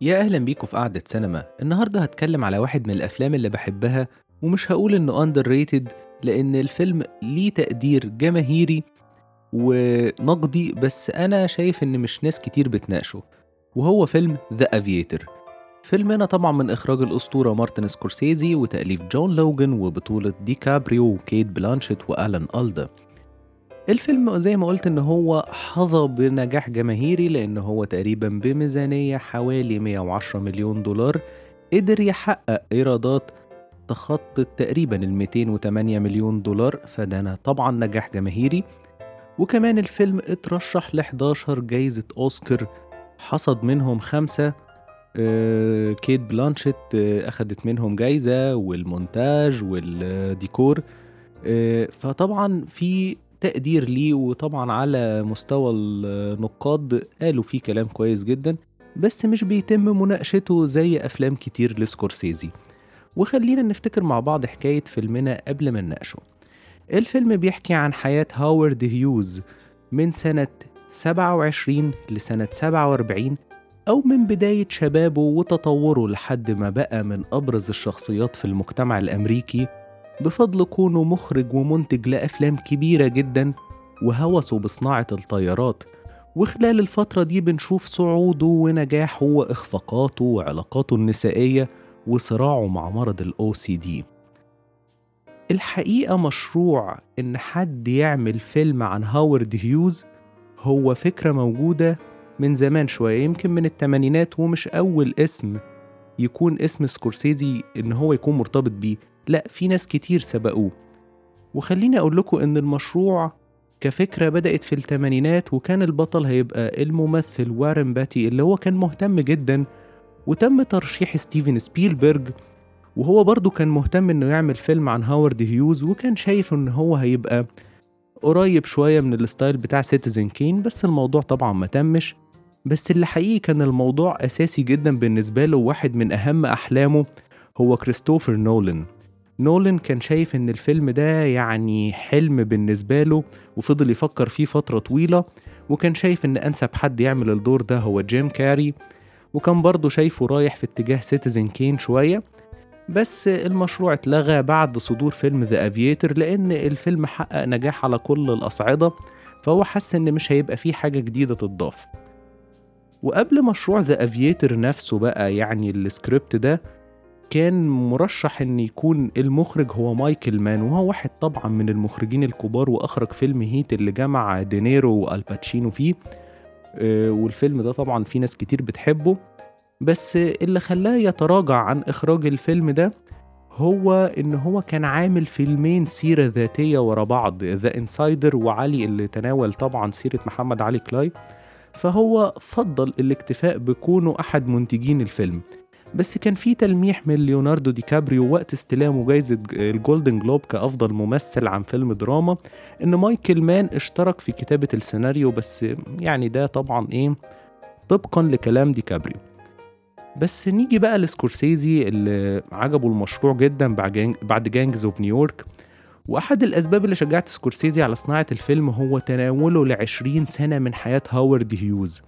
يا أهلا بيكم في قعدة سينما. النهاردة هتكلم على واحد من الأفلام اللي بحبها ومش هقول إنه underrated لأن الفيلم ليه تقدير جماهيري ونقدي بس أنا شايف إن مش ناس كتير بتناقشه وهو فيلم The Aviator فيلمنا طبعا من إخراج الأسطورة مارتن سكورسيزي وتأليف جون لوجن وبطولة دي كابريو وكيت بلانشيت وألان ألدا. الفيلم زي ما قلت إن هو حظى بنجاح جماهيري لأن هو تقريبا بميزانية حوالي 110 مليون دولار قدر يحقق إيرادات تخطت تقريبا ال 208 مليون دولار فده طبعا نجاح جماهيري. وكمان الفيلم اترشح ل 11 جايزة أوسكار حصد منهم خمسة آه، كيت بلانشيت آه، أخدت منهم جايزة والمونتاج والديكور آه، فطبعا في تقدير ليه وطبعا على مستوى النقاد قالوا فيه كلام كويس جدا بس مش بيتم مناقشته زي أفلام كتير لسكورسيزي. وخلينا نفتكر مع بعض حكاية فيلمنا قبل ما نناقشه. الفيلم بيحكي عن حياة هاورد هيوز من سنة 27 لسنة 47 أو من بداية شبابه وتطوره لحد ما بقى من أبرز الشخصيات في المجتمع الأمريكي بفضل كونه مخرج ومنتج لأفلام كبيرة جدا وهوسه بصناعة الطيارات. وخلال الفترة دي بنشوف صعوده ونجاحه وإخفاقاته وعلاقاته النسائية وصراعه مع مرض ال OCD الحقيقة مشروع إن حد يعمل فيلم عن هاورد هيوز هو فكرة موجودة من زمان شوية يمكن من التمانينات ومش أول اسم يكون اسم سكورسيزي إن هو يكون مرتبط بيه. لا في ناس كتير سبقوه. وخليني أقول لكم إن المشروع كفكرة بدأت في الثمانينات وكان البطل هيبقى الممثل وارن بيتي اللي هو كان مهتم جدا وتم ترشيح ستيفن سبيلبرج وهو برضه كان مهتم إنه يعمل فيلم عن هاورد هيوز وكان شايف إن هو هيبقى قريب شوية من ال style بتاع Citizen Kane بس الموضوع طبعا ما تمش. بس اللي حقيقي كان الموضوع أساسي جدا بالنسبة له واحد من أهم أحلامه هو كريستوفر نولان. نولان كان شايف إن الفيلم ده يعني حلم بالنسبة له وفضل يفكر فيه فترة طويلة وكان شايف إن أنسب حد يعمل الدور ده هو جيم كاري وكان برضه شايفه رايح في اتجاه Citizen Kane شوية. بس المشروع اتلغى بعد صدور فيلم The Aviator لأن الفيلم حقق نجاح على كل الأصعدة فهو حس إن مش هيبقى فيه حاجة جديدة تضاف وقبل مشروع The Aviator نفسه بقى يعني السكريبت ده كان مرشح إن يكون المخرج هو مايكل مان وهو واحد طبعا من المخرجين الكبار وأخرج فيلم Heat اللي جمع دينيرو وآل باتشينو فيه. آه، والفيلم ده طبعا في ناس كتير بتحبه. بس اللي خلاه يتراجع عن إخراج الفيلم ده هو إن هو كان عامل فيلمين سيرة ذاتية ورا بعض The Insider و Ali اللي تناول طبعا سيرة محمد علي كلاي. فهو فضل الاكتفاء بكونه أحد منتجين الفيلم. بس كان في تلميح من ليوناردو دي كابريو وقت استلامه جايزة ال Golden Globe كأفضل ممثل عن فيلم دراما إن مايكل مان اشترك في كتابة السيناريو بس يعني ده طبعا إيه طبقا لكلام دي كابريو. بس نيجي بقى لسكورسيزي اللي عجبه المشروع جدا بعد Gangs of New York وأحد الأسباب اللي شجعت سكورسيزي على صناعة الفيلم هو تناوله لعشرين سنة من حياة هاورد هيوز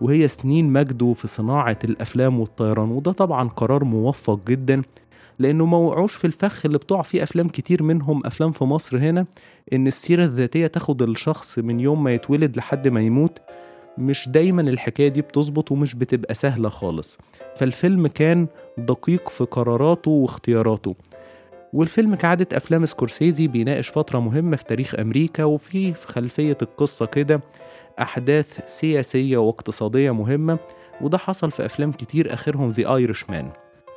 وهي سنين مجده في صناعة الأفلام والطيران وده طبعا قرار موفق جدا لأنه ما وقعوش في الفخ اللي بتقع فيه أفلام كتير منهم أفلام في مصر هنا إن السيرة الذاتية تاخد الشخص من يوم ما يتولد لحد ما يموت مش دايما الحكاية دي بتظبط ومش بتبقى سهلة خالص. فالفيلم كان دقيق في قراراته واختياراته. والفيلم كعادة أفلام سكورسيزي بيناقش فترة مهمة في تاريخ أمريكا وفي في خلفية القصة كده أحداث سياسية واقتصادية مهمة وده حصل في أفلام كتير آخرهم The Irishman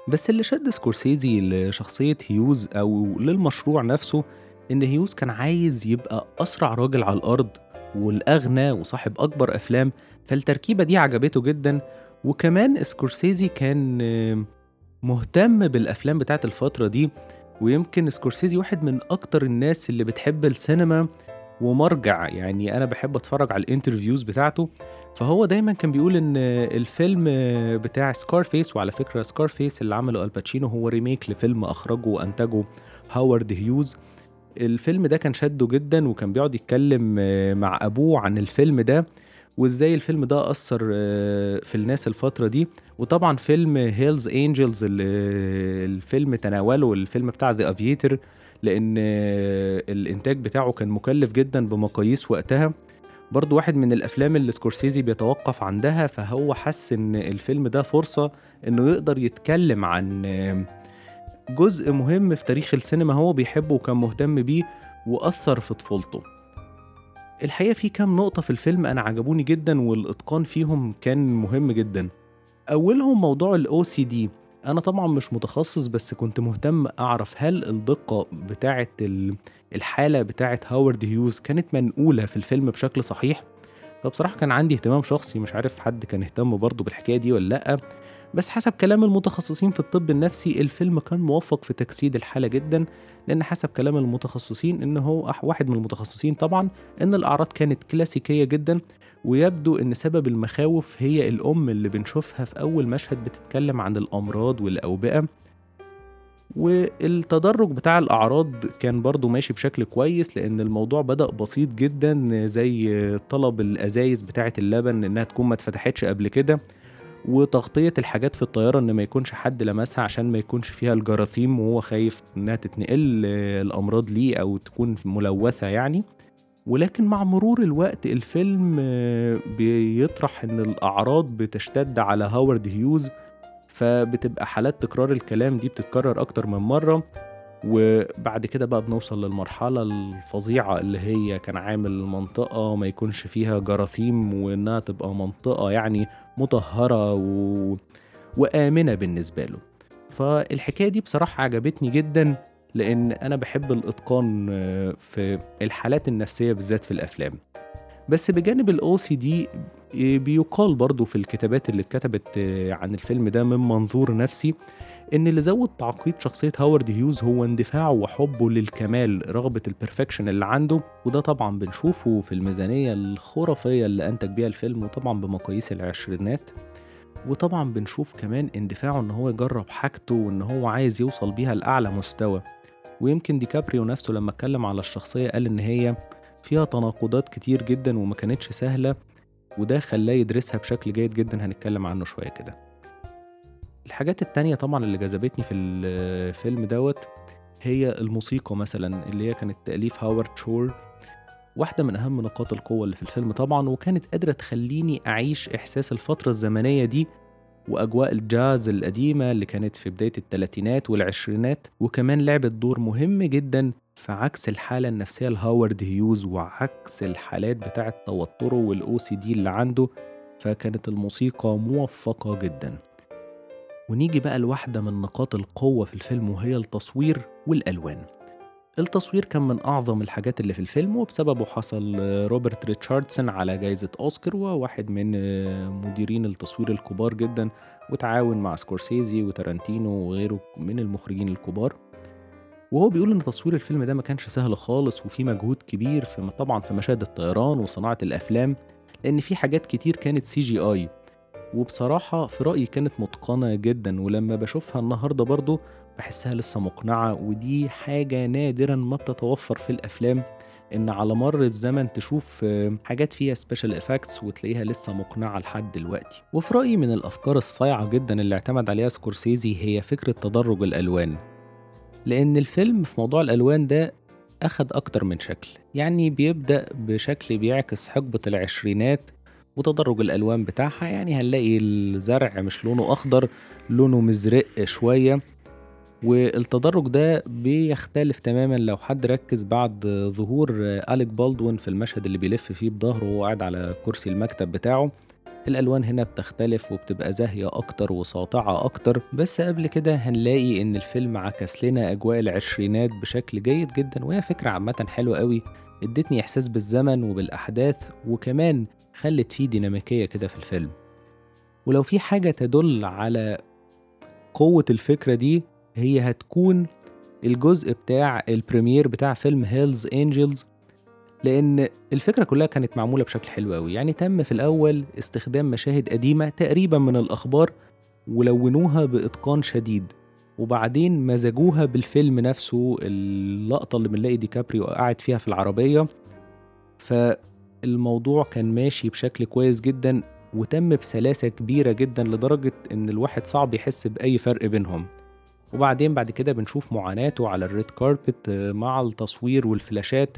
بس اللي شد سكورسيزي لشخصية هيوز أو للمشروع نفسه إن هيوز كان عايز يبقى أسرع راجل على الأرض والأغنى وصاحب أكبر أفلام فالتركيبة دي عجبته جدا. وكمان سكورسيزي كان مهتم بالأفلام بتاعت الفترة دي ويمكن سكورسيزي واحد من أكتر الناس اللي بتحب السينما ومرجع. يعني أنا بحب أتفرج على ال interviews بتاعته. فهو دايما كان بيقول إن الفيلم بتاع Scarface وعلى فكرة Scarface اللي عمله آل باتشينو هو remake لفيلم أخرجه وأنتجه هاورد هيوز. الفيلم ده كان شده جدا وكان بيقعد يتكلم مع أبوه عن الفيلم ده. وازاي الفيلم ده أثر آه، في الناس الفترة دي. وطبعا فيلم Hell's Angels اللي الفيلم تناوله الفيلم بتاع The Aviator لأن آه، الإنتاج بتاعه كان مكلف جدا بمقاييس وقتها. برضو واحد من الأفلام اللي سكورسيزي بيتوقف عندها فهو حس إن الفيلم ده فرصة إنه يقدر يتكلم عن آه، جزء مهم في تاريخ السينما هو بيحبه وكان مهتم بيه وأثر في طفولته. الحقيقة في كام نقطة في الفيلم أنا عجبوني جدا والإتقان فيهم كان مهم جدا. أولهم موضوع ال OCD أنا طبعا مش متخصص بس كنت مهتم أعرف هل الدقة بتاعة ال- الحالة بتاعة هاورد هيوز كانت منقولة في الفيلم بشكل صحيح؟ فبصراحة كان عندي اهتمام شخصي مش عارف حد كان اهتم برضه بالحكاية دي ولا لأ. بس حسب كلام المتخصصين في الطب النفسي الفيلم كان موفق في تجسيد الحالة جدا لأن حسب كلام المتخصصين إن هو واحد من المتخصصين طبعا إن الأعراض كانت كلاسيكية جدا ويبدو إن سبب المخاوف هي الأم اللي بنشوفها في أول مشهد بتتكلم عن الأمراض والأوبئة. والتدرج بتاع الأعراض كان برضو ماشي بشكل كويس لأن الموضوع بدأ بسيط جدا زي طلب الأزايز بتاعة اللبن إنها تكون ما اتفتحتش قبل كده. وتغطية الحاجات في الطيارة إن ما يكونش حد لمسها عشان ما يكونش فيها الجراثيم وهو خايف إنها تتنقل الأمراض ليه أو تكون ملوثة يعني. ولكن مع مرور الوقت الفيلم آه، بيطرح إن الأعراض بتشتد على هاورد هيوز فبتبقى حالات تكرار الكلام دي بتتكرر أكتر من مرة. وبعد كده بقى بنوصل للمرحلة الفظيعة اللي هي كان عامل منطقة ما يكونش فيها جراثيم وإنها تبقى منطقة يعني مطهرة و... وآمنة بالنسبة له. فالحكاية دي بصراحة عجبتني جدا لأن أنا بحب الإتقان آه، في الحالات النفسية بالذات في الأفلام. بس بجانب ال OCD آه، بيقال برضو في الكتابات اللي اتكتبت آه، عن الفيلم ده من منظور نفسي إن اللي زود تعقيد شخصية هاورد هيوز هو اندفاعه وحبه للكمال رغبة ال perfection اللي عنده وده طبعا بنشوفه في الميزانية الخرافية اللي أنتج بيها الفيلم وطبعا بمقاييس العشرينات وطبعا بنشوف كمان اندفاعه إن هو يجرب حاجته وإن هو عايز يوصل بيها لأعلى مستوى. ويمكن ديكابريو نفسه لما اتكلم على الشخصية قال إن هي فيها تناقضات كتير جدا وما كانتش سهلة وده خلاه يدرسها بشكل جيد جدا. هنتكلم عنه شوية كده. الحاجات التانية طبعا اللي جذبتني في الفيلم دوت هي الموسيقى مثلا اللي هي كانت تأليف هاورد شور. واحدة من أهم نقاط القوة اللي في الفيلم طبعا وكانت قادرة تخليني أعيش إحساس الفترة الزمنية دي وأجواء الجاز القديمة اللي كانت في بداية الثلاثينات والعشرينات وكمان لعبت دور مهم جدا في عكس الحالة النفسية لهاورد هيوز وعكس الحالات بتاعة توتره وال OCD اللي عنده فكانت الموسيقى موفقة جدا. ونيجي بقى لواحدة من نقاط القوة في الفيلم وهي التصوير والألوان. التصوير كان من أعظم الحاجات اللي في الفيلم وبسببه حصل روبرت ريتشاردسون على جايزة أوسكار وواحد من مديرين التصوير الكبار جدا وتعاون مع سكورسيزي وتارانتينو وغيره من المخرجين الكبار. وهو بيقول إن تصوير الفيلم ده ما كانش سهل خالص وفي مجهود كبير في طبعا في مشاهد الطيران وصناعة الأفلام لأن في حاجات كتير كانت CGI وبصراحة في رأيي كانت متقنة جدا ولما بشوفها النهاردة برضو بحسها لسه مقنعة ودي حاجة نادرا ما بتتوفر في الأفلام إن على مر الزمن تشوف آه، حاجات فيها special effects وتلاقيها لسه مقنعة لحد دلوقتي. وفي رأيي من الأفكار الصايعة جدا اللي اعتمد عليها سكورسيزي هي فكرة تدرج الألوان. لأن الفيلم في موضوع الألوان ده أخد أكتر من شكل. يعني بيبدأ بشكل بيعكس حقبة العشرينات وتدرج الألوان بتاعها. يعني هنلاقي الزرع مش لونه أخضر لونه مزرق شوية والتدرج ده بيختلف تماما لو حد ركز بعد ظهور أليك بالدوين في المشهد اللي بيلف فيه بظهره وهو قاعد على كرسي المكتب بتاعه. الألوان هنا بتختلف وبتبقى زاهية أكتر وساطعة أكتر بس قبل كده هنلاقي إن الفيلم عكس لنا أجواء العشرينات بشكل جيد جدا وهي فكرة عامة حلوة قوي ادتني إحساس بالزمن وبالأحداث وكمان خلت فيه ديناميكية كده في الفيلم. ولو في حاجة تدل على قوة الفكرة دي هي هتكون الجزء بتاع ال premiere بتاع فيلم Hell's Angels لأن الفكرة كلها كانت معمولة بشكل حلو قوي يعني تم في الأول استخدام مشاهد قديمة تقريبا من الأخبار ولونوها بإتقان شديد وبعدين مزجوها بالفيلم نفسه اللقطة اللي بنلاقي ديكابريو قاعد فيها في العربية. الموضوع كان ماشي بشكل كويس جدا وتم بسلاسة كبيرة جدا لدرجة إن الواحد صعب يحس بأي فرق بينهم. وبعدين بعد كده بنشوف معاناته على الريد كاربت مع التصوير والفلاشات.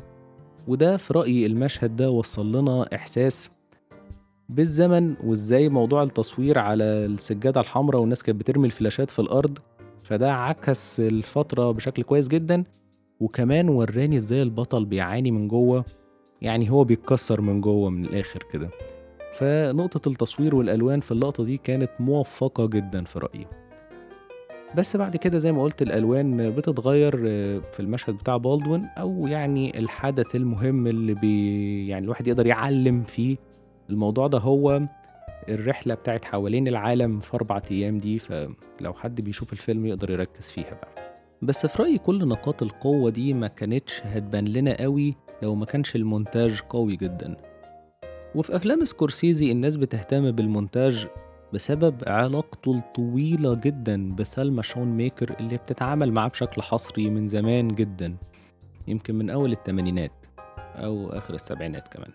وده في رأيي المشهد ده وصل لنا إحساس بالزمن وإزاي موضوع التصوير على السجادة الحمراء والناس كانت بترمي الفلاشات في الأرض. فده عكس الفترة بشكل كويس جدا. وكمان وراني إزاي البطل بيعاني من جوه. يعني هو بيتكسر من جوه من الآخر كده. فنقطة التصوير والألوان في اللقطة دي كانت موفقة جدا في رأيي. بس بعد كده زي ما قلت الألوان بتتغير في المشهد بتاع بالدوين أو يعني الحدث المهم اللي بي يعني الواحد يقدر يعلم فيه الموضوع ده هو الرحلة بتاعت حوالين العالم في أربع أيام دي فلو حد بيشوف الفيلم يقدر يركز فيها بقى. بس في رأيي كل نقاط القوة دي ما كانتش هتبان لنا قوي لو ما كانش المونتاج قوي جدا. وفي أفلام سكورسيزي الناس بتهتم بالمونتاج بسبب علاقته الطويلة جدا بثيلما شونميكر اللي بتتعامل معاه بشكل حصري من زمان جدا يمكن من أول التمانينات أو آخر السبعينات كمان.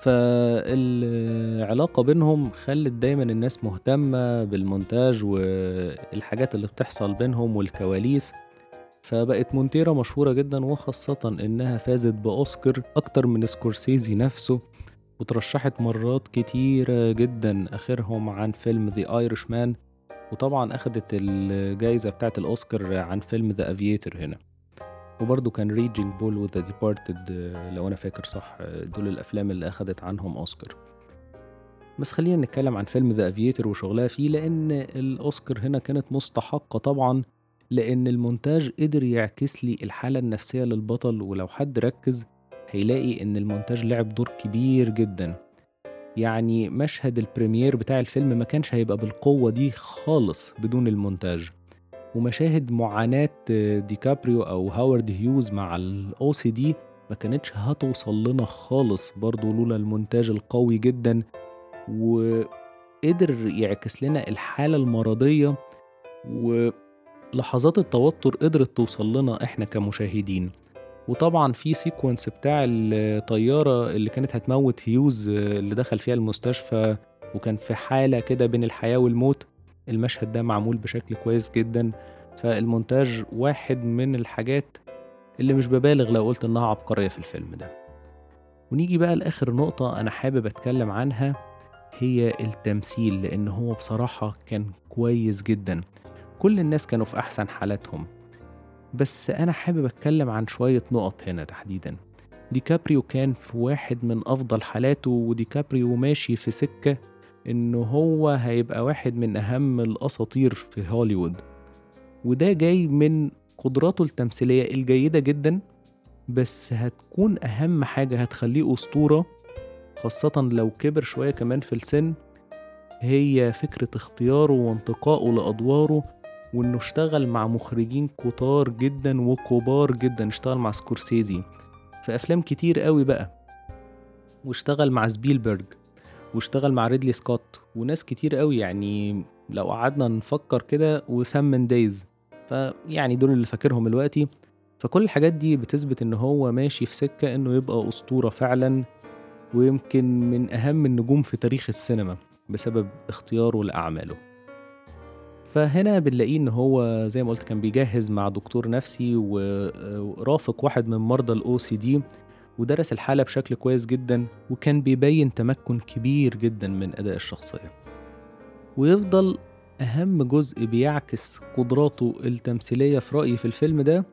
فالعلاقة بينهم خلت دايما الناس مهتمة بالمونتاج والحاجات اللي بتحصل بينهم والكواليس فبقت مونتيرا مشهورة جدا وخاصة إنها فازت بأوسكار أكتر من سكورسيزي نفسه. وترشحت مرات كتيرة جدا آخرهم عن فيلم The Irishman وطبعا أخدت الجايزة بتاعة الأوسكار عن فيلم The Aviator هنا. وبرضه كان Raging Bull و The Departed لو أنا فاكر صح دول الأفلام اللي أخدت عنهم أوسكار. بس خلينا نتكلم عن فيلم The Aviator وشغلها فيه لأن الأوسكار هنا كانت مستحقة طبعا لأن المونتاج قدر يعكس لي الحالة النفسية للبطل ولو حد ركز هيلاقي إن المونتاج لعب دور كبير جدا. يعني مشهد ال premiere بتاع الفيلم ما كانش هيبقى بالقوة دي خالص بدون المونتاج. ومشاهد معاناة ديكابريو أو هاورد هيوز مع ال OCD ما كانتش هتوصل لنا خالص. برضو لولا المونتاج القوي جدا. وقدر يعكس لنا الحالة المرضية. ولحظات التوتر قدرت توصل لنا إحنا كمشاهدين. وطبعا في sequence بتاع الطيارة اللي كانت هتموت هيوز اللي دخل فيها المستشفى وكان في حالة كده بين الحياة والموت. المشهد ده معمول بشكل كويس جدا. فالمونتاج واحد من الحاجات اللي مش ببالغ لو قلت إنها عبقرية في الفيلم ده. ونيجي بقى لآخر نقطة أنا حابب أتكلم عنها هي التمثيل لأن هو بصراحة كان كويس جدا. كل الناس كانوا في أحسن حالاتهم. بس أنا حابب أتكلم عن شوية نقط هنا تحديدا. ديكابريو كان في واحد من أفضل حالاته وديكابريو ماشي في سكة إنه هو هيبقى واحد من أهم الأساطير في هوليوود. وده جاي من قدراته التمثيلية الجيدة جدا بس هتكون أهم حاجة هتخليه أسطورة خاصة لو كبر شوية كمان في السن هي فكرة اختياره وانتقائه لأدواره وإنه اشتغل مع مخرجين كتار جدا وكبار جدا اشتغل مع سكورسيزي. في أفلام كتير قوي بقى. واشتغل مع سبيلبرج. واشتغل مع ريدلي سكوت. وناس كتير قوي يعني لو قعدنا نفكر كده وسام مندز فيعني دول اللي فاكرهم دلوقتي. فكل الحاجات دي بتثبت إن هو ماشي في سكة إنه يبقى أسطورة فعلا ويمكن من أهم النجوم في تاريخ السينما بسبب اختياره لأعماله. فهنا بنلاقيه إن هو زي ما قلت كان بيجهز مع دكتور نفسي ورافق واحد من مرضى الاو سي دي ودرس الحالة بشكل كويس جدا وكان بيبين تمكن كبير جدا من أداء الشخصية. ويفضل أهم جزء بيعكس قدراته التمثيلية في رأيي في الفيلم ده.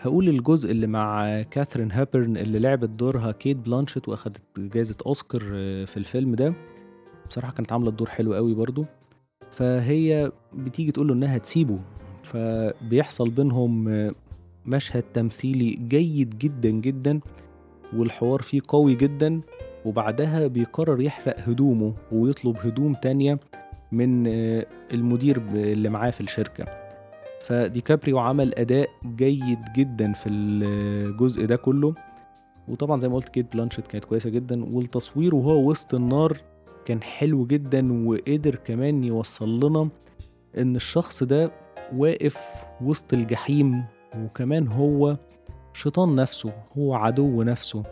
هقول الجزء اللي مع كاثرين هيبورن اللي لعبت دورها كيت بلانشت وأخدت جائزة أوسكار في الفيلم ده. بصراحة كانت عاملة الدور حلو قوي برضو. فهي بتيجي تقوله إنها تسيبه فبيحصل بينهم مشهد تمثيلي جيد جدا جدا والحوار فيه قوي جدا وبعدها بيقرر يحرق هدومه ويطلب هدوم تانية من المدير اللي معاه في الشركة. فديكابريو عمل أداء جيد جدا في الجزء ده كله. وطبعا زي ما قلت كيت بلانشت كانت كويسة جدا والتصوير وهو وسط النار كان حلو جدا وقدر كمان يوصل لنا إن الشخص ده واقف وسط الجحيم وكمان هو شيطان نفسه هو عدو نفسه.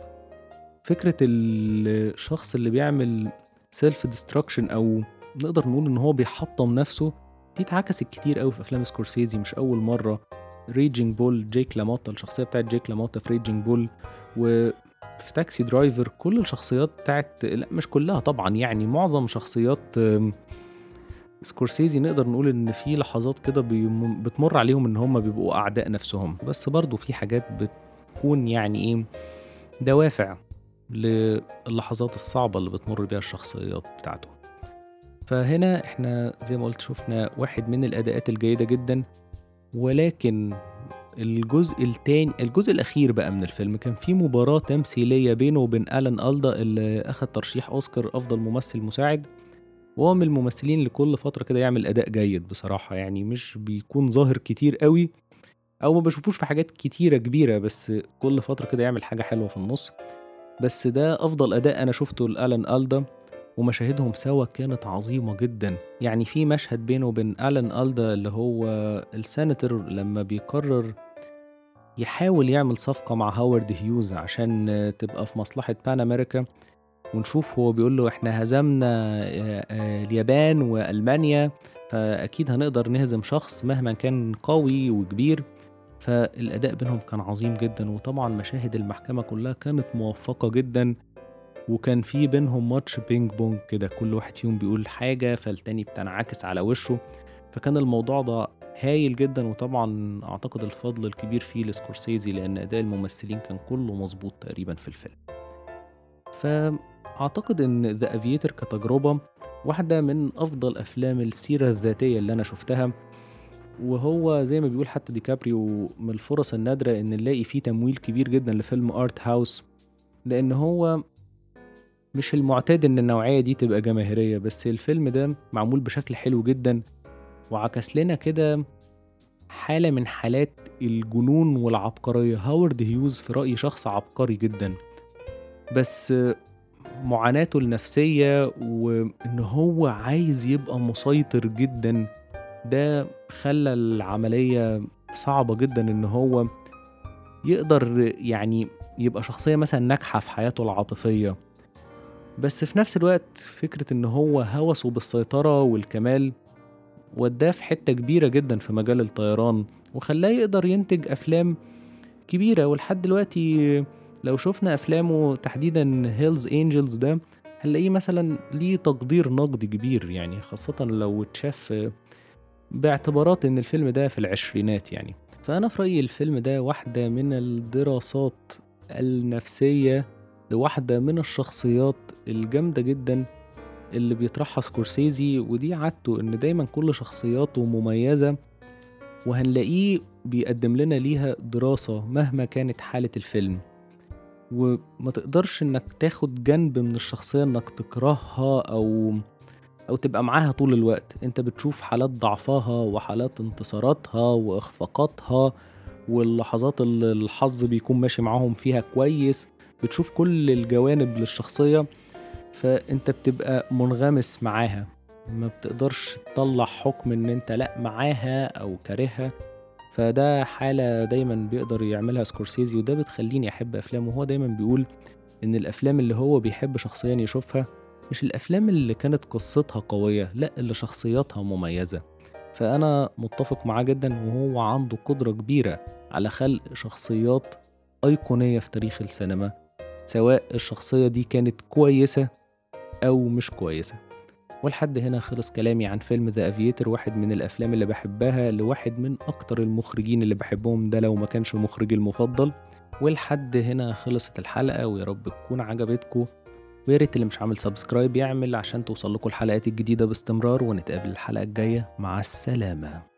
فكرة الشخص اللي بيعمل self destruction أو نقدر نقول إن هو بيحطم نفسه دي اتعكست كتير قوي في أفلام سكورسيزي مش أول مرة. Raging Bull جيك لاموتا الشخصية بتاعت جيك لاموتا في Raging Bull وفي Taxi Driver كل الشخصيات بتاعت لا مش كلها طبعا يعني معظم شخصيات سكورسيزي نقدر نقول إن في لحظات كده بتمر عليهم إن هم بيبقوا أعداء نفسهم. بس برضو في حاجات بتكون يعني إيه دوافع للحظات الصعبة اللي بتمر بيها الشخصيات بتاعته. فهنا إحنا زي ما قلت شفنا واحد من الأداءات الجيدة جدا ولكن الجزء التاني الجزء الأخير بقى من الفيلم كان في مباراة تمثيلية بينه وبين ألان ألدا اللي أخد ترشيح أوسكار أفضل ممثل مساعد. وهو من الممثلين اللي كل فترة كده يعمل أداء جيد بصراحة يعني مش بيكون ظاهر كتير قوي أو ما بشوفوش في حاجات كتيرة كبيرة بس كل فترة كده يعمل حاجة حلوة في النص. بس ده أفضل أداء أنا شفته لألان ألدا ومشاهدهم سوا كانت عظيمة جدا. يعني في مشهد بينه وبين ألان ألدا اللي هو السيناتور لما بيقرر يحاول يعمل صفقة مع هاورد هيوز عشان تبقى في مصلحة بان أمريكا ونشوف هو بيقول له إحنا هزمنا آه، آه، اليابان وألمانيا فأكيد هنقدر نهزم شخص مهما كان قوي وكبير. فالأداء بينهم كان عظيم جدا وطبعا مشاهد المحكمة كلها كانت موفقة جدا. وكان في بينهم ماتش ping pong كده كل واحد فيهم بيقول حاجة فالتاني بتنعكس على وشه. فكان الموضوع ده هايل جدا وطبعا أعتقد الفضل الكبير فيه لسكورسيزي لأن أداء الممثلين كان كله مظبوط تقريبا في الفيلم. فأعتقد إن The Aviator كتجربة واحدة من أفضل أفلام السيرة الذاتية اللي أنا شفتها. وهو زي ما بيقول حتى ديكابريو من الفرص النادرة إن نلاقي فيه تمويل كبير جدا لفيلم art house لأن هو مش المعتاد إن النوعية دي تبقى جماهيرية بس الفيلم ده معمول بشكل حلو جدا. وعكس لنا كده حالة من حالات الجنون والعبقرية. هاورد هيوز في رأيي شخص عبقري جدا بس معاناته النفسية وإن هو عايز يبقى مسيطر جدا ده خلى العملية صعبة جدا إن هو يقدر يعني يبقى شخصية مثلا ناجحة في حياته العاطفية. بس في نفس الوقت فكرة إن هو هوسه بالسيطرة والكمال وداه في حتة كبيرة جدا في مجال الطيران وخلاه يقدر ينتج أفلام كبيرة. ولحد دلوقتي لو شفنا أفلامه تحديدا Hell's Angels ده هنلاقيه مثلا ليه تقدير نقدي كبير. يعني خاصة لو اتشاف باعتبارات إن الفيلم ده في العشرينات يعني. فأنا في رأيي الفيلم ده واحدة من الدراسات النفسية لواحدة من الشخصيات الجامدة جدا اللي بيطرحها سكورسيزي ودي عادته إن دايما كل شخصياته مميزة وهنلاقيه بيقدم لنا ليها دراسة مهما كانت حالة الفيلم. وما تقدرش إنك تاخد جنب من الشخصية إنك تكرهها أو أو تبقى معاها طول الوقت. أنت بتشوف حالات ضعفها وحالات انتصاراتها وإخفاقاتها واللحظات اللي الحظ بيكون ماشي معاهم فيها كويس. بتشوف كل الجوانب للشخصية. فانت بتبقى منغمس معاها. ما بتقدرش تطلع حكم ان انت لا معاها أو كارهها. فده حالة دايما بيقدر يعملها سكورسيزي وده بتخليني أحب أفلامه. وهو دايما بيقول إن الأفلام اللي هو بيحب شخصيا يشوفها مش الأفلام اللي كانت قصتها قوية لأ اللي شخصياتها مميزة. فأنا متفق معاه جدا وهو عنده قدرة كبيرة على خلق شخصيات أيقونية في تاريخ السينما. سواء الشخصية دي كانت كويسة أو مش كويسة. ولحد هنا خلص كلامي عن فيلم The Aviator واحد من الأفلام اللي بحبها لواحد من أكتر المخرجين اللي بحبهم ده لو ما كانش مخرجي المفضل. ولحد هنا خلصت الحلقة ويا رب تكون عجبتكم ويا ريت اللي مش عامل سبسكرايب يعمل عشان توصل لكم الحلقات الجديدة باستمرار ونتقابل الحلقة الجاية. مع السلامة.